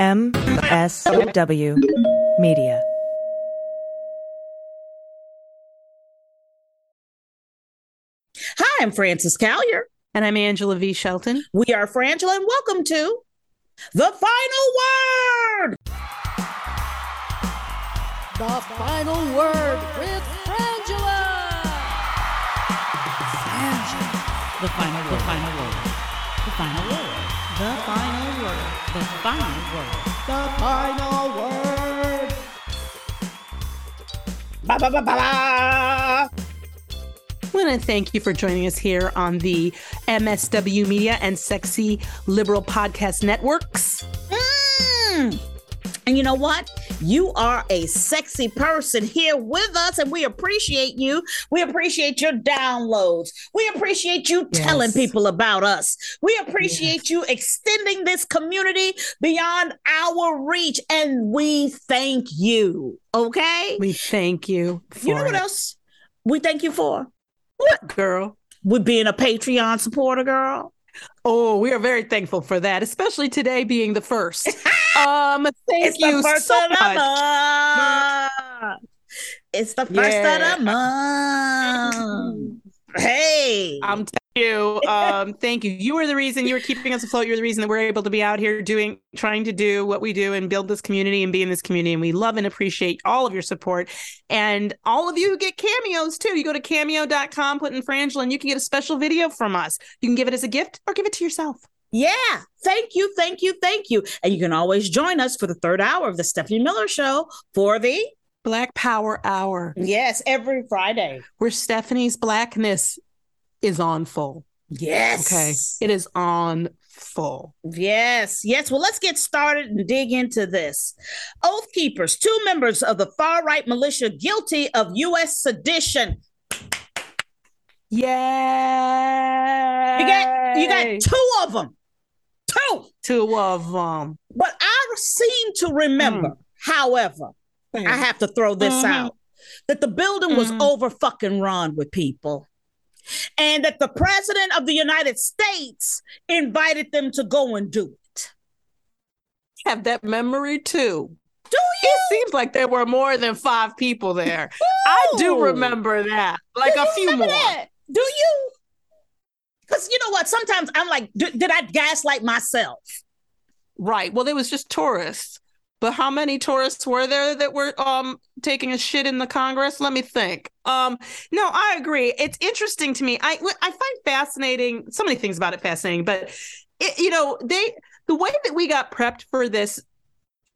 MSW Media. Hi, I'm Frances Callier. And I'm Angela V. Shelton. We are Frangela, and welcome to The Final Word. The Final Word with Frangela. The final word. The final word. The final word. The final word. The final word. The Final Word. Ba, ba, ba, ba, ba. I want to thank you for joining us here on the MSW Media and Sexy Liberal Podcast Networks. Mm. And you know what? You are a sexy person here with us, and we appreciate you. We appreciate your downloads. We appreciate you Yes. telling people about us. We appreciate you extending this community beyond our reach, and we thank you. Okay? We thank you. For you know what it. else we thank you for? What, girl? With being a Patreon supporter, girl. Oh, we are very thankful for that, especially today being the first. um, thank It's you the first so of the much. month. It's the first Yeah. of the month. Hey. I'm you, um, thank you. You are the reason you are keeping us afloat. You're the reason that we're able to be out here doing, trying to do what we do and build this community and be in this community. And we love and appreciate all of your support. And all of you who get cameos too. You go to cameo.com, put in Frangela, and you can get a special video from us. You can give it as a gift or give it to yourself. yeah. Thank you. Thank you. Thank you. And you can always join us for the third hour of the Stephanie Miller Show for the, Black Power Hour, yes, every Friday. where Stephanie's blackness is on full. Yes. Okay. It is on full. Yes, yes. Well, let's get started and dig into this. Oath Keepers, two members of the far right militia guilty of U.S. sedition. Yeah. You got you got two of them. Two. two of them. But I seem to remember, however, I have to throw this Mhm. out, that the building was Mhm. over fucking run with people. And that the president of the United States invited them to go and do it. have that memory too. Do you? It seems like there were more than five people there. I do remember that, like Do a few more. that? Do you? Because you know what? Sometimes I'm like, did I gaslight myself? Right. Well, there was just tourists. But how many tourists were there that were um taking a shit in the Congress? Let me think. Um, no, I agree. It's interesting to me. I I find fascinating so many things about it fascinating, but it, you know they the way that we got prepped for this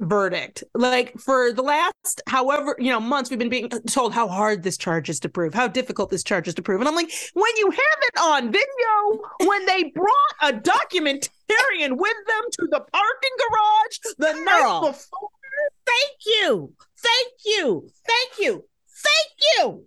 verdict like for the last however you know months we've been being told how hard this charge is to prove how difficult this charge is to prove and i'm like when you have it on video when they brought a documentarian with them to the parking garage the Girl. night before Thank you. Thank you. Thank you. Thank you.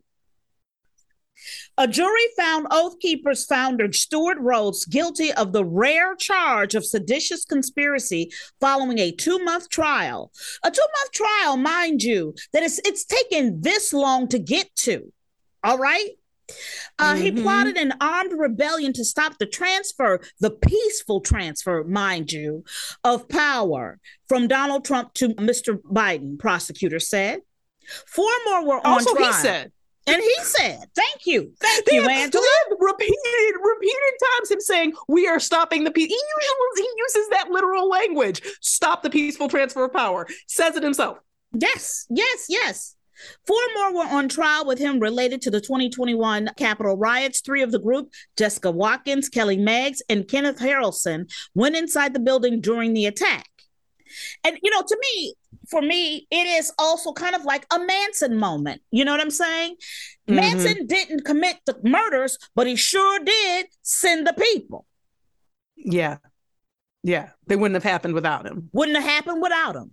A jury found Oath Keepers founder Stewart Rhodes guilty of the rare charge of seditious conspiracy following a two month trial. A two month trial, mind you, that it's, it's taken this long to get to. All right. Uh, He Mhm. plotted an armed rebellion to stop the transfer, the peaceful transfer, mind you, of power from Donald Trump to Mr. Biden, prosecutors said. Four more were on also trial. he said And he said, thank you. Thank They you, Angela. repeated repeated times him saying we are stopping the peace he usually he uses that literal language stop the peaceful transfer of power says it himself Yes, yes, yes. Four more were on trial with him related to the 2021 Capitol riots. Three of the group, Jessica Watkins, Kelly Meggs, and Kenneth Harrelson, went inside the building during the attack. And, you know, to me, for me, it is also kind of like a Manson moment. You know what I'm saying? Mhm. Manson didn't commit the murders, but he sure did send the people. yeah yeah they wouldn't have happened without him Wouldn't have happened without him.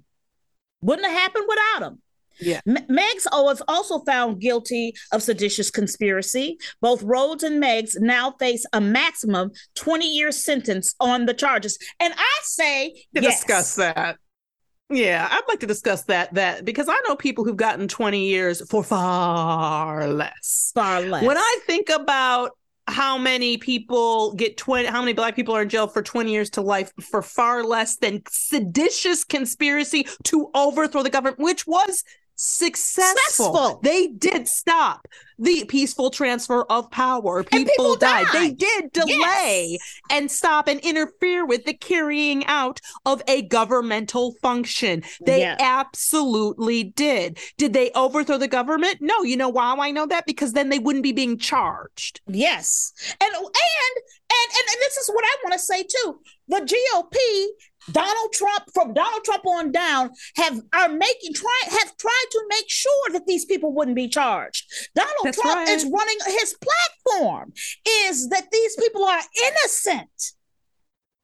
Wouldn't have happened without him. Yeah. M- Meggs was also found guilty of seditious conspiracy. Both Rhodes and Meggs now face a maximum 20 year sentence on the charges. And I say, yes. discuss that yeah i'd like to discuss that that because i know people who've gotten 20 years for far less Far less. when i think about how many people get 20 how many black people are in jail for 20 years to life for far less than seditious conspiracy to overthrow the government which was successful. Successful. They did stop the peaceful transfer of power. People, people died. They did delay and stop and interfere with the carrying out of a governmental function. They Yeah. absolutely did. Did they overthrow the government? No. You know why I know that? Because then they wouldn't be being charged. Yes. And and and and, and this is what I want to say too. The GOP, Donald Trump, from Donald Trump on down, have are making try have tried to make sure that these people wouldn't be charged. Donald That's Trump right. is running his platform is that these people are innocent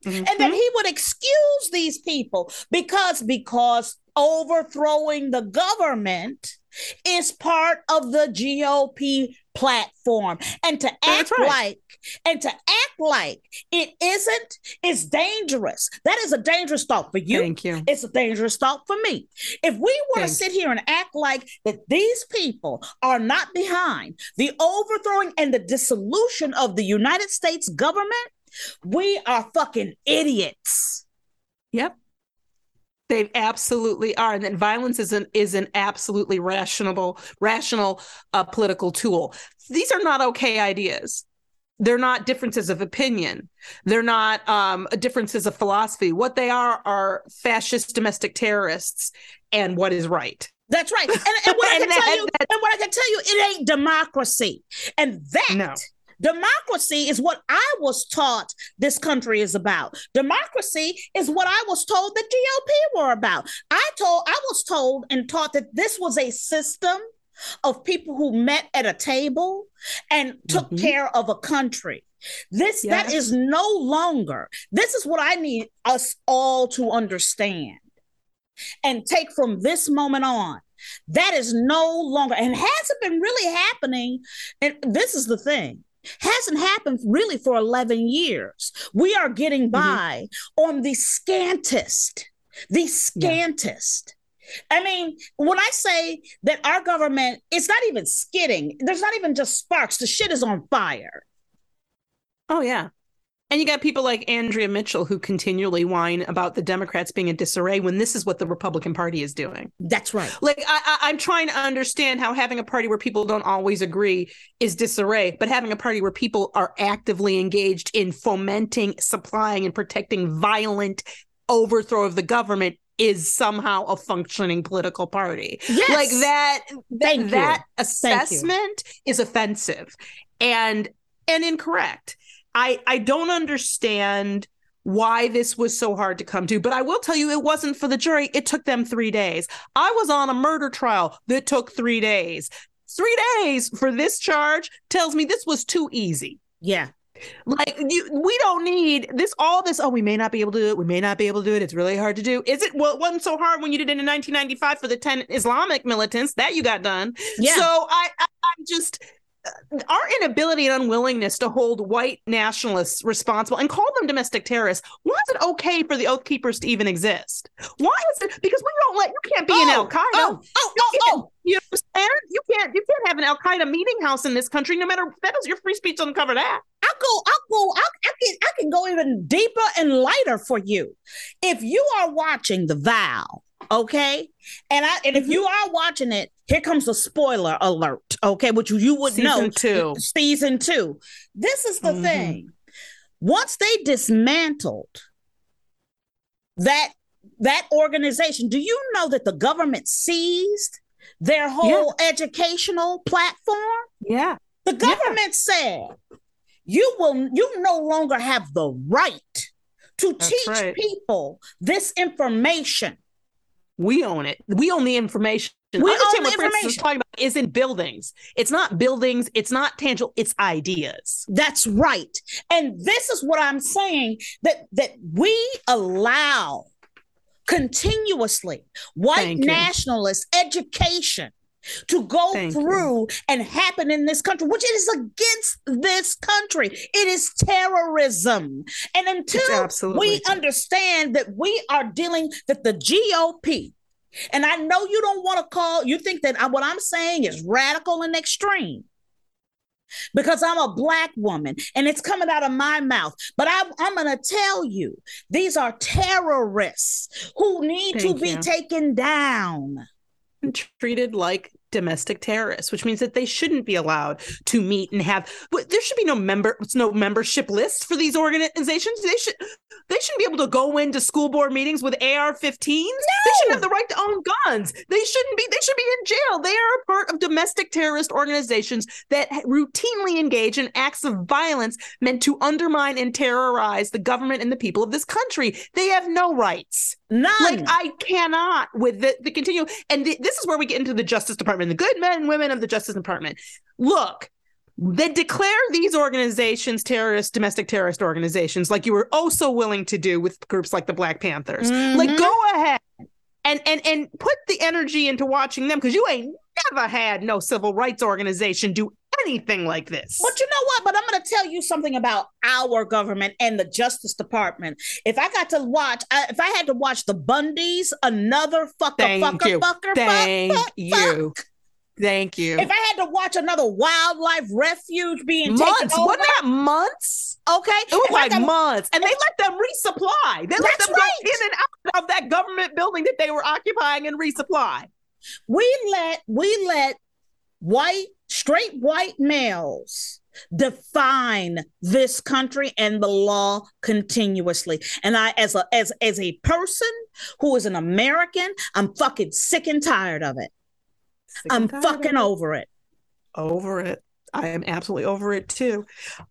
mm-hmm. and that he would excuse these people because because overthrowing the government is part of the GOP platform and to act right. like and to act like it isn't is dangerous that is a dangerous thought for you Thank you. it's a dangerous thought for me. If we want to sit here and act like that these people are not behind the overthrowing and the dissolution of the United States government, we are fucking idiots. Yep. They absolutely are, and that violence is an is an absolutely rational rational uh, political tool. These are not okay ideas. They're not differences of opinion. They're not um, differences of philosophy. What they are are fascist domestic terrorists, and what is right. That's right. And, and what I can tell that- you, and what I can tell you, it ain't democracy. And that No. Democracy is what I was taught this country is about. Democracy is what I was told the GOP were about. I told I was told and taught that this was a system of people who met at a table and took Mhm. care of a country. This that Yes. is no longer. This is what I need us all to understand and take from this moment on. That is no longer and hasn't been really happening. And this is the thing. Hasn't happened really for 11 years. We are getting mm-hmm. by on the scantest, the scantest. I mean, when I say that our government, it's not even skidding. There's not even just sparks. The shit is on fire. Oh yeah. And you got people like Andrea Mitchell who continually whine about the Democrats being in disarray when this is what the Republican Party is doing. That's right. Like I, I, I'm trying to understand how having a party where people don't always agree is disarray, but having a party where people are actively engaged in fomenting, supplying, and protecting violent overthrow of the government is somehow a functioning political party. Yes. Like that. That you. assessment is offensive and and incorrect. I I don't understand why this was so hard to come to, but I will tell you it wasn't for the jury. It took them 3 days. I was on a murder trial that took 3 days. 3 days for this charge tells me this was too easy. Yeah. Like you, we don't need this. All this. Oh, we may not be able to do it. We may not be able to do it. It's really hard to do. Is it? Well, it wasn't so hard when you did it in 1995 for the 10 Islamic militants that you got done. Yeah. So I, I I'm just our inability and unwillingness to hold white nationalists responsible and call them domestic terrorists. Why is it okay for the Oath Keepers to even exist? Why is it? Because we don't let you can't be in oh, Al Qaeda. Oh, oh, oh, oh. You understand? You can't. You can't have an Al Qaeda meeting house in this country. No matter that is your free speech doesn't cover that. I'll go, I'll go, I'll, I can I can go even deeper and lighter for you. If you are watching The Vow, okay, and I and if Mm-hmm. you are watching it, here comes a spoiler alert, okay, which you would know. Season two. Season two. This is the Mhm. thing. Once they dismantled that that organization, do you know that the government seized their whole educational platform? Yeah. The government said you will you no longer have the right to That's teach right. people this information. We own it. We own the information. We Understand own the what Frances is information. talking about is in buildings. It's not buildings. It's not tangible. It's ideas. That's right. And this is what I'm saying that that we allow continuously white nationalist education to go Thank you. through and happen in this country, which is against this country. It is terrorism. And until we understand that we are dealing that the GOP, and I know you don't want to call, you think that what I'm saying is radical and extreme. because I'm a black woman and it's coming out of my mouth. But I'm, I'm going to tell you these are terrorists who need to Thank be taken down. Treated like domestic terrorists, which means that they shouldn't be allowed to meet and have. There should be no member, no membership list for these organizations. They should, they shouldn't be able to go into school board meetings with AR-15s. They shouldn't have the right to own guns. They shouldn't be. They should be in jail. They are a part of domestic terrorist organizations that routinely engage in acts of violence meant to undermine and terrorize the government and the people of this country. They have no rights. None. Like I cannot with the, the continue, and the, this is where we get into the Justice Department, the good men and women of the Justice Department. Look, they declare these organizations terrorist, domestic terrorist organizations, like you were also willing to do with groups like the Black Panthers. Like Mhm. go ahead and and and put the energy into watching them because you ain't never had no civil rights organization do anything like this. But you know what? But I'm going to tell you something about our government and the Justice Department. If I got to watch, I, if I had to watch the Bundys, another fucker, Thank fucker, you. fucker, Thank fuck, fuck, you. Thank you. If I had to watch another wildlife refuge being months, over, wasn't that months? okay, It was if like got- months, and they let them resupply. They let them right. go in and out of that government building that they were occupying and resupply. we let we let white straight white males define this country and the law continuously and i as a as as a person who is an american i'm fucking sick and tired of it i'm fucking over it over it. I am absolutely over it too.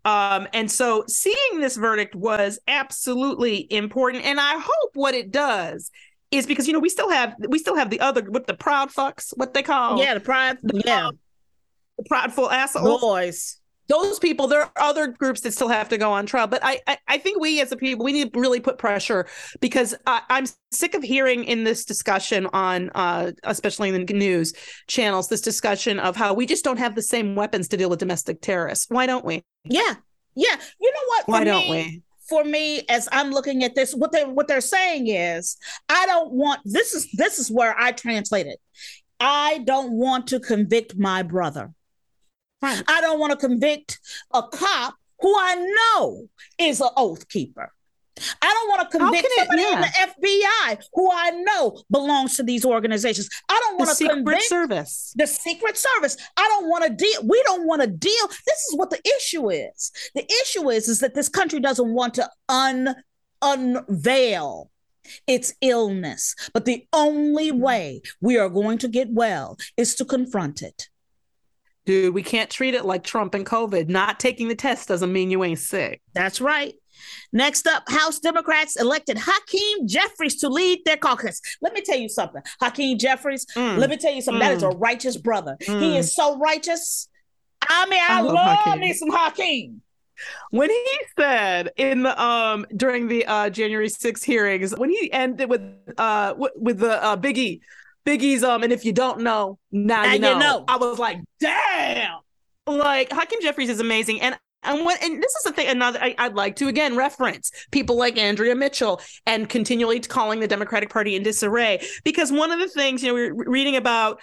Um, and so seeing this verdict was absolutely important. And I hope what it does is because you know we still have we still have the other what the proud fucks, what they call yeah the pride yeah the prideful assholes. boys. Those people there are other groups that still have to go on trial but i i, I think we as a people we need to really put pressure because I, i'm sick of hearing in this discussion on uh especially in the news channels this discussion of how we just don't have the same weapons to deal with domestic terrorists. Why don't we? Yeah. Yeah. You know what? Why For don't me- we? for me as i'm looking at this what they what they're saying is i don't want this is this is where i translate it. I don't want to convict my brother Right. i don't want to convict a cop who i know is an oath keeper I don't want to convict it- somebody in the FBI who I know belongs to these organizations. I don't want to secret convict service the Secret Service. I don't want to deal. We don't want to deal. This is what the issue is. The issue is is that this country doesn't want to un unveil its illness. But the only way we are going to get well is to confront it. Dude we can't treat it like trump and covid not taking the test doesn't mean you ain't sick That's right. Next up, House Democrats elected Hakeem Jeffries to lead their caucus. Let me tell you something. Hakeem Jeffries, Mm. let me tell you something. That is a righteous brother. He is so righteous. I mean, I, I love love, Hakeem. me some Hakeem. when he said in the um during the uh January 6th hearings when he ended with uh w- with the uh Biggie Biggie's um and if you don't know now, Now you, you know. know. I was like damn like Hakeem Jeffries is amazing and and what and this is the thing another I, I'd like to again reference people like Andrea Mitchell and continually calling the Democratic Party in disarray because one of the things you know we we're reading about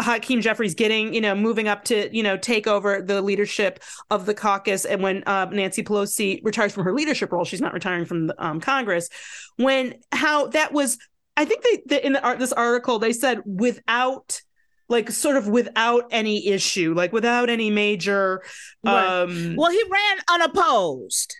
Hakeem Jeffries getting, you know, moving up to, you know, take over the leadership of the caucus. And when uh, Nancy Pelosi retires from her leadership role, she's not retiring from the, um, Congress. When how that was, I think they, they in the, art this article they said without, like, sort of without any issue, like without any major. Right. Um, Well, he ran unopposed.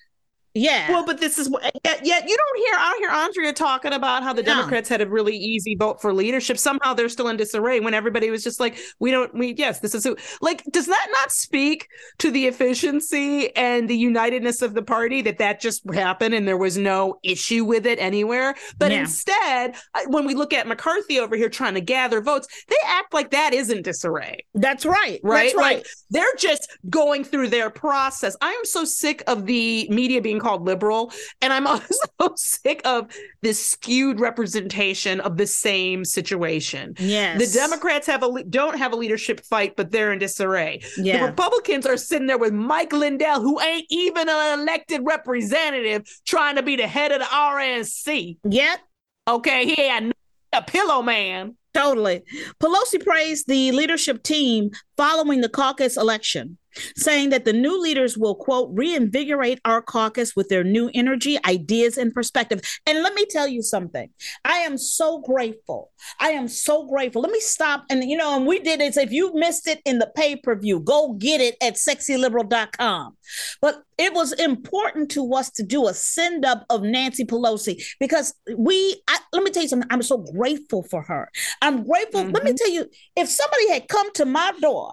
Yeah. well, but this is what yet, yet you don't hear. I don't hear Andrea talking about how the No. Democrats had a really easy vote for leadership. Somehow they're still in disarray when everybody was just like, "We don't. We yes, this is who." Like, does that not speak to the efficiency and the unitedness of the party that that just happened and there was no issue with it anywhere? But Yeah. instead, when we look at McCarthy over here trying to gather votes, they act like that isn't disarray That's right. right? That's right. Like they're just going through their process. I am so sick of the media being called liberal, and I'm also sick of this skewed representation of the same situation. yes. The Democrats have a don't have a leadership fight, but they're in disarray. Yeah. The Republicans are sitting there with Mike Lindell, who ain't even an elected representative, trying to be the head of the RNC. Yep. Okay, he had a pillow man. Totally. Pelosi praised the leadership team following the caucus election. saying that the new leaders will, quote, reinvigorate our caucus with their new energy, ideas, and perspective. And let me tell you something. I am so grateful. I am so grateful. Let me stop. And, you know, and we did it. If you missed it in the pay per view, go get it at sexyliberal.com. But it was important to us to do a send up of Nancy Pelosi because we, I, let me tell you something. I'm so grateful for her. I'm grateful. Mm-hmm. Let me tell you, if somebody had come to my door,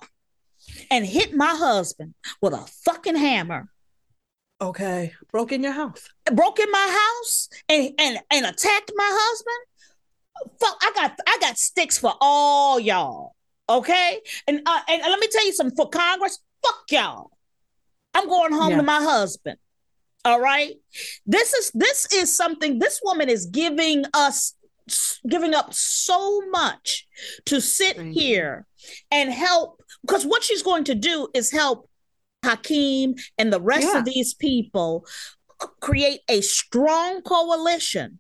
and hit my husband with a fucking hammer. Okay. Broke in your house. Broke in my house and and and attacked my husband. Fuck, I got I got sticks for all y'all. Okay? And uh, and let me tell you something for Congress, fuck y'all. I'm going home yeah. to my husband. All right? This is this is something this woman is giving us giving up so much to sit Thank here and help because what she's going to do is help Hakeem and the rest yeah. of these people create a strong coalition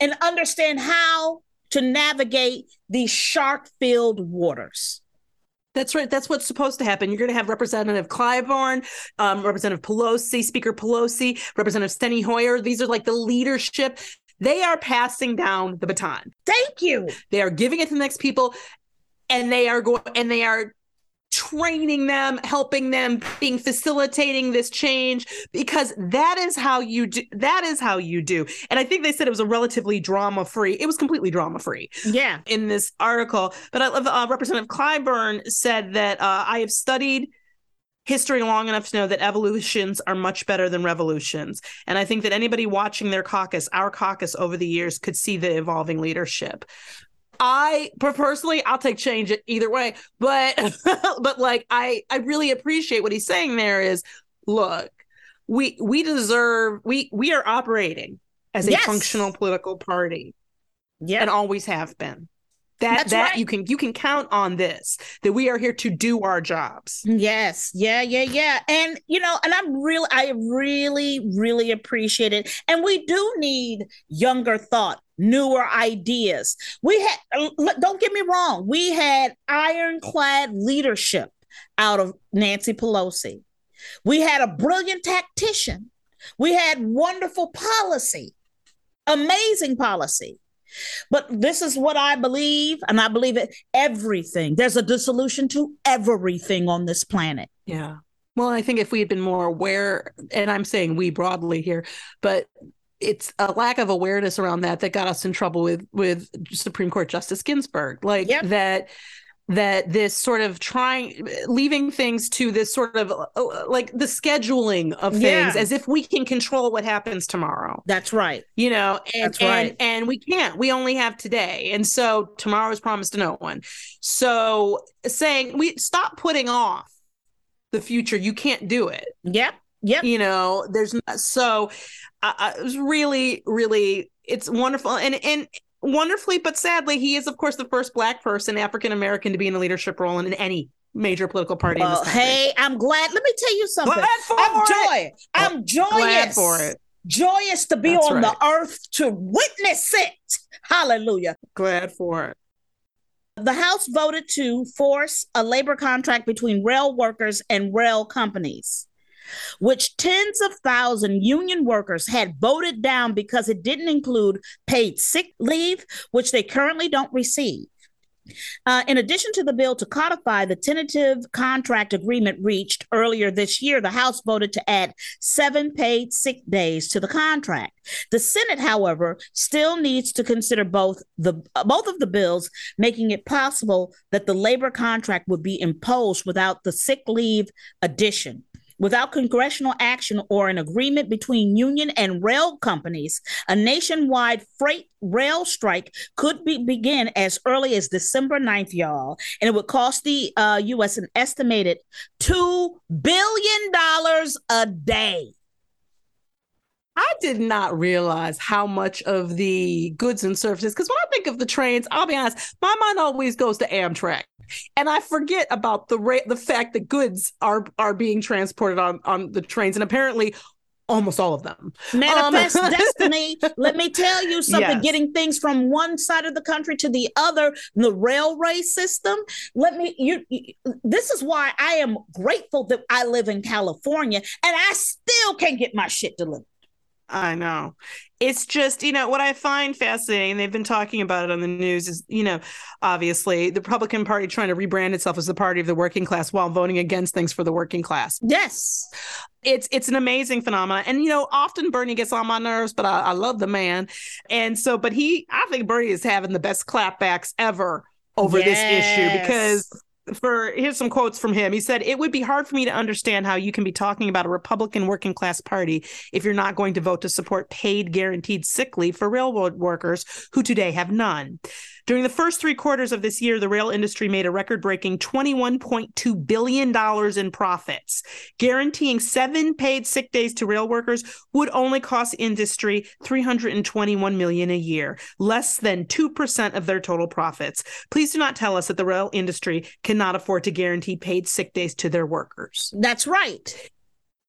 and understand how to navigate these shark filled waters. That's right. That's what's supposed to happen. You're going to have Representative Clyburn, um, Representative Pelosi, Speaker Pelosi, Representative Steny Hoyer. These are like the leadership. They are passing down the baton. Thank you. They are giving it to the next people, and they are going and they are training them, helping them, being facilitating this change because that is how you do that is how you do. And I think they said it was a relatively drama free. It was completely drama free. Yeah. In this article, but I love uh, Representative Clyburn said that uh, I have studied history long enough to know that evolutions are much better than revolutions. And I think that anybody watching their caucus, our caucus over the years, could see the evolving leadership. I personally, I'll take change it either way, but but like I I really appreciate what he's saying. There is, look, we we deserve we we are operating as a yes. functional political party, yeah, and always have been. That That's that right. you can you can count on this that we are here to do our jobs. Yes, yeah, yeah, yeah, and you know, and I'm really, I really, really appreciate it. And we do need younger thought newer ideas. We had, don't get me wrong, we had ironclad leadership out of Nancy Pelosi. We had a brilliant tactician. We had wonderful policy, amazing policy. But this is what I believe, and I believe it everything. There's a dissolution to everything on this planet. Yeah. Well, I think if we had been more aware, and I'm saying we broadly here, but it's a lack of awareness around that that got us in trouble with with Supreme Court Justice Ginsburg. Like yep. that that this sort of trying leaving things to this sort of uh, like the scheduling of things yeah. as if we can control what happens tomorrow. That's right. You know and, that's right. and, and we can't. We only have today. And so tomorrow is promised to no one. So saying we stop putting off the future. You can't do it. Yep yep you know there's not, so uh, it was really, really, it's wonderful. And, and, wonderfully but sadly he is of course the first black person african american to be in a leadership role in, any major political party well, hey i'm glad let me tell you something. Glad for i'm joy i'm joyous. glad for it. Joyous to be That's on right. the earth to witness it. Hallelujah. Glad for it. The House voted to force a labor contract between rail workers and rail companies which tens of thousand union workers had voted down because it didn't include paid sick leave, which they currently don't receive. Uh, in addition to the bill to codify the tentative contract agreement reached earlier this year, the House voted to add seven paid sick days to the contract. The Senate, however, still needs to consider both the uh, both of the bills, making it possible that the labor contract would be imposed without the sick leave addition. Without congressional action or an agreement between union and rail companies, a nationwide freight rail strike could be, begin as early as December 9th, y'all. And it would cost the uh, U.S. an estimated $2 billion a day. I did not realize how much of the goods and services, because when I think of the trains, I'll be honest, my mind always goes to Amtrak and I forget about the ra- the fact that goods are are being transported on on the trains, and apparently almost all of them. Manifest Um, destiny. Let me tell you something. Yes. Getting things from one side of the country to the other, the railway system. Let me. You. you- This is why I am grateful that I live in California and I still can't get my shit delivered. I know. It's just, you know, what I find fascinating, they've been talking about it on the news, is, you know, obviously the Republican Party trying to rebrand itself as the party of the working class while voting against things for the working class. Yes. It's it's an amazing phenomenon. And, you know, often Bernie gets on my nerves, but I, I love the man. And so, but he, I think Bernie is having the best clapbacks ever over this issue because for here's some quotes from him. He said, It would be hard for me to understand how you can be talking about a Republican working class party if you're not going to vote to support paid guaranteed sick leave for railroad workers who today have none. During the first three quarters of this year, the rail industry made a record breaking $21.2 billion in profits. Guaranteeing seven paid sick days to rail workers would only cost industry $321 million a year, less than 2% of their total profits. Please do not tell us that the rail industry cannot afford to guarantee paid sick days to their workers. That's right.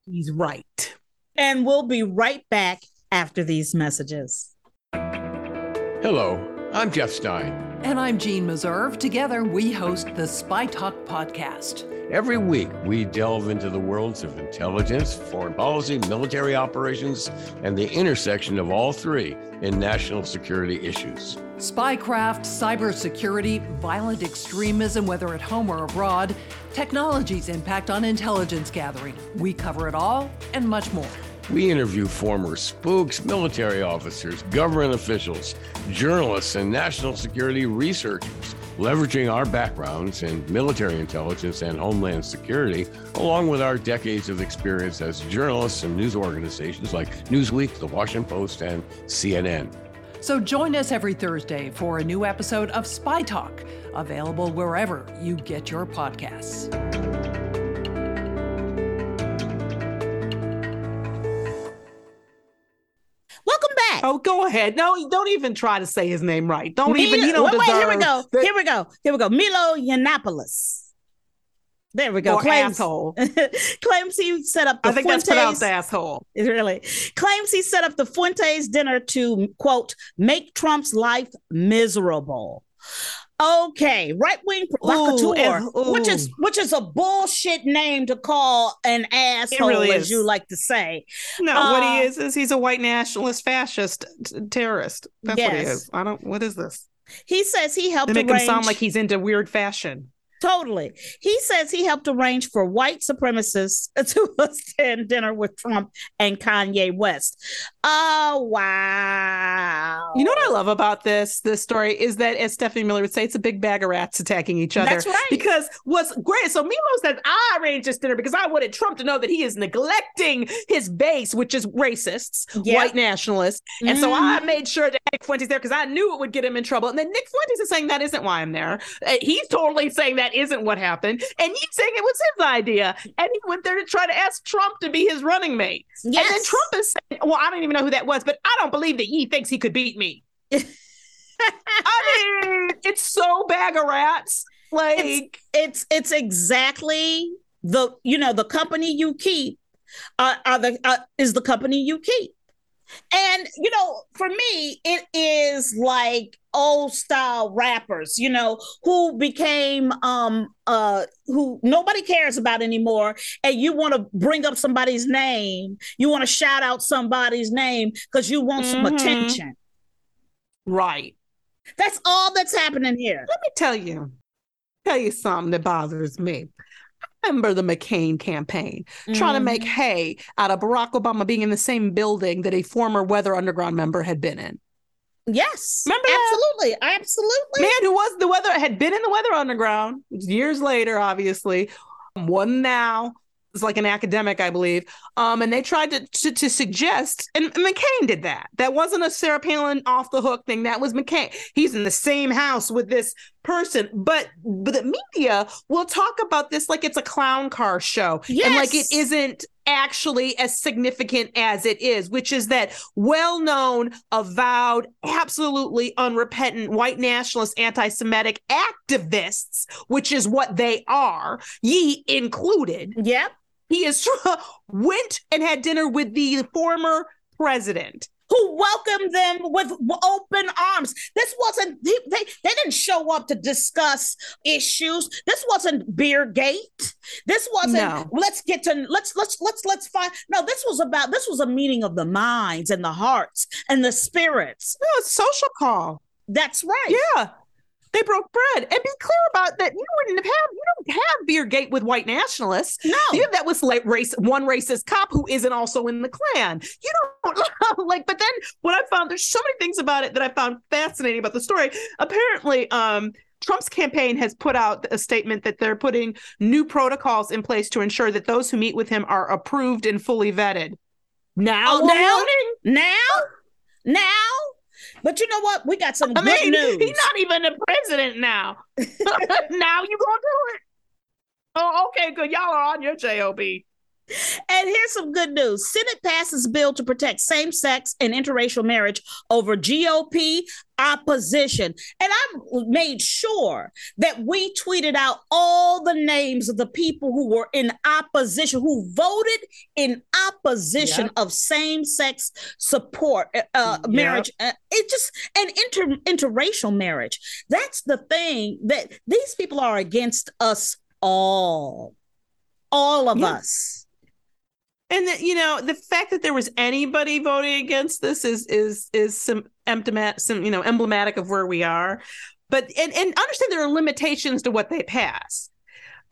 He's right. And we'll be right back after these messages. Hello, I'm Jeff Stein. And I'm Jean Meserve. Together, we host the Spy Talk podcast. Every week, we delve into the worlds of intelligence, foreign policy, military operations, and the intersection of all three in national security issues. Spycraft, cybersecurity, violent extremism, whether at home or abroad, technology's impact on intelligence gathering. We cover it all and much more. We interview former spooks, military officers, government officials, journalists, and national security researchers, leveraging our backgrounds in military intelligence and homeland security, along with our decades of experience as journalists and news organizations like Newsweek, The Washington Post, and CNN. So join us every Thursday for a new episode of Spy Talk, available wherever you get your podcasts. Oh, go ahead. No, don't even try to say his name right. Don't even. You don't wait, wait, here we go. the- Here we go. Here we go. Milo Yiannopoulos. There we go. Or asshole. claims he set up the I think Fuentes. that's pronounced asshole. Really claims he set up the Fuentes dinner to quote make Trump's life miserable. Okay, right wing provocateur, ooh. which is which is a bullshit name to call an asshole, really as you like to say. No, what Uh, he is is he's a white nationalist fascist t- terrorist. That's what he is. I don't. What is this? He says he helped They make him sound like he's into weird fashion. Totally. He says he helped arrange for white supremacists to attend dinner with Trump and Kanye West. Oh, wow. You know what I love about this this story is that, as Stephanie Miller would say, it's a big bag of rats attacking each other. That's right. Because what's great, so Milo says I arranged this dinner because I wanted Trump to know that he is neglecting his base, which is racists, Yeah. white nationalists, and so I Mhm. made sure that Nick Fuentes there because I knew it would get him in trouble. And then Nick Fuentes is saying that isn't why I'm there. Uh, he's totally saying that isn't what happened, and he's saying it was his idea, and he went there to try to ask Trump to be his running mate. Yes. And then Trump is saying, well, I don't even know who that was, but I don't believe that he thinks he could beat me. I mean, it's so bag of rats. Like, it's it's exactly the you know the company you keep uh, are the uh, is the company you keep and you know for me it is like old style rappers you know who became um uh who nobody cares about anymore and you want to bring up somebody's name you want to shout out somebody's name because you want some Mhm. attention right. that's all that's happening here Let me tell you, tell you something that bothers me. Remember the McCain campaign trying to make Mhm. hay out of Barack Obama being in the same building that a former Weather Underground member had been in. yes Remember that? absolutely absolutely Man who was the weather had been in the Weather Underground years later, obviously. One now is like an academic, I believe. Um, and they tried to, to to suggest, and McCain did that. That wasn't a Sarah Palin off the hook thing. That was McCain. He's in the same house with this person, but but the media will talk about this like it's a clown car show, and like it Yes. isn't actually as significant as it is, which is that well-known, avowed, absolutely unrepentant white nationalist, anti-Semitic activists, which is what they are, ye included, yep He is went and had dinner with the former president who welcomed them with open arms. This wasn't they, they, they didn't show up to discuss issues. This wasn't beer gate. This wasn't No. let's get to let's let's let's let's find no, this was about this was a meeting of the minds and the hearts and the spirits. no, it's social call. That's right. Yeah. They broke bread. And be clear about that. You wouldn't have had, you don't have beer gate with white nationalists. No. You have that with like race one racist cop who isn't also in the Klan. You don't like, but then what I found, there's so many things about it that I found fascinating about the story. Apparently, um, Trump's campaign has put out a statement that they're putting new protocols in place to ensure that those who meet with him are approved and fully vetted. Now, Oh, now? Now, now, but you know what? We got some I good mean, news. he's not even the president now. now you gonna do it? Oh, okay, good. Y'all are on your job. And here's some good news. Senate passes bill to protect same-sex and interracial marriage over GOP opposition. And I made sure that we tweeted out all the names of the people who were in opposition, who voted in opposition Yep. of same-sex support uh, uh, Yep. marriage. Uh, it just an inter interracial marriage. That's the thing that these people are against us all. All of Yeah. us. And you know the fact that there was anybody voting against this is is is some emblematic, some you know emblematic of where we are. But and and understand there are limitations to what they pass,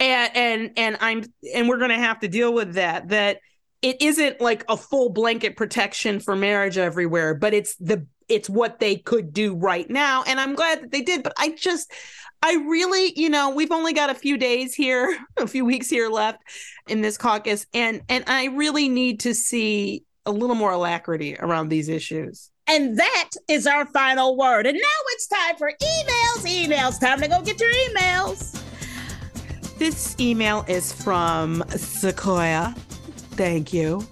and and and I'm and we're going to have to deal with that. That it isn't like a full blanket protection for marriage everywhere, but it's the it's what they could do right now, and I'm glad that they did. But I just I really, you know, we've only got a few days here, a few weeks here left in this caucus, and and I really need to see a little more alacrity around these issues. And that is our final word. And now it's time for emails. Emails. Time to go get your emails. This email is from Sequoia. Thank you.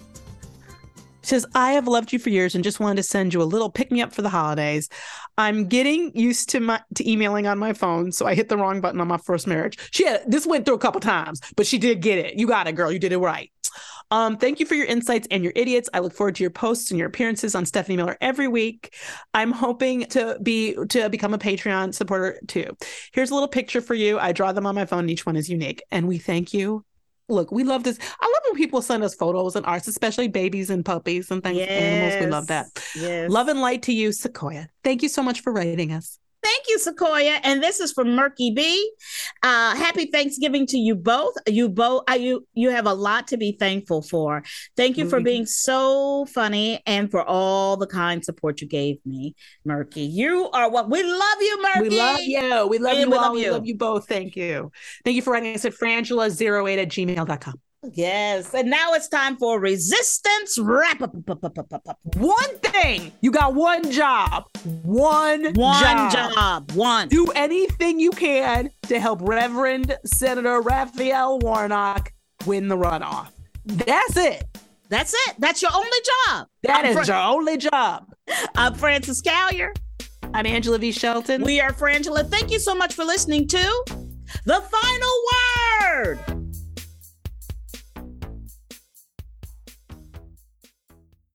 Says, I have loved you for years and just wanted to send you a little pick me up for the holidays. I'm getting used to my to emailing on my phone, so I hit the wrong button on my first marriage. She had this went through a couple times, but she did get it. You got it, girl. You did it right. Um, thank you for your insights and your idiots. I look forward to your posts and your appearances on Stephanie Miller every week. I'm hoping to be to become a Patreon supporter too. Here's a little picture for you. I draw them on my phone, each one is unique. And we thank you. Look, we love this. I love when people send us photos and arts, especially babies and puppies and things, animals. We love that. Yes. Love and light to you, Sequoia. Thank you so much for writing us. Thank you, Sequoia. And this is from Murky B. Uh, happy Thanksgiving to you both. You both, uh, you you have a lot to be thankful for. Thank you for being so funny and for all the kind support you gave me, Murky. You are what we love you, Murky. We love you. We love Yeah, you we all. love We love you both. Thank you. Thank you for writing us at frangela08 at gmail.com. Yes. And now it's time for resistance wrap up. One thing. You got one job. One, One job. job. One. Do anything you can to help Reverend Senator Raphael Warnock win the runoff. That's it. That's it. That's your only job. That I'm is Fra- your only job. I'm Frances Callier. I'm Angela V. Shelton. We are Frangela. Thank you so much for listening to The Final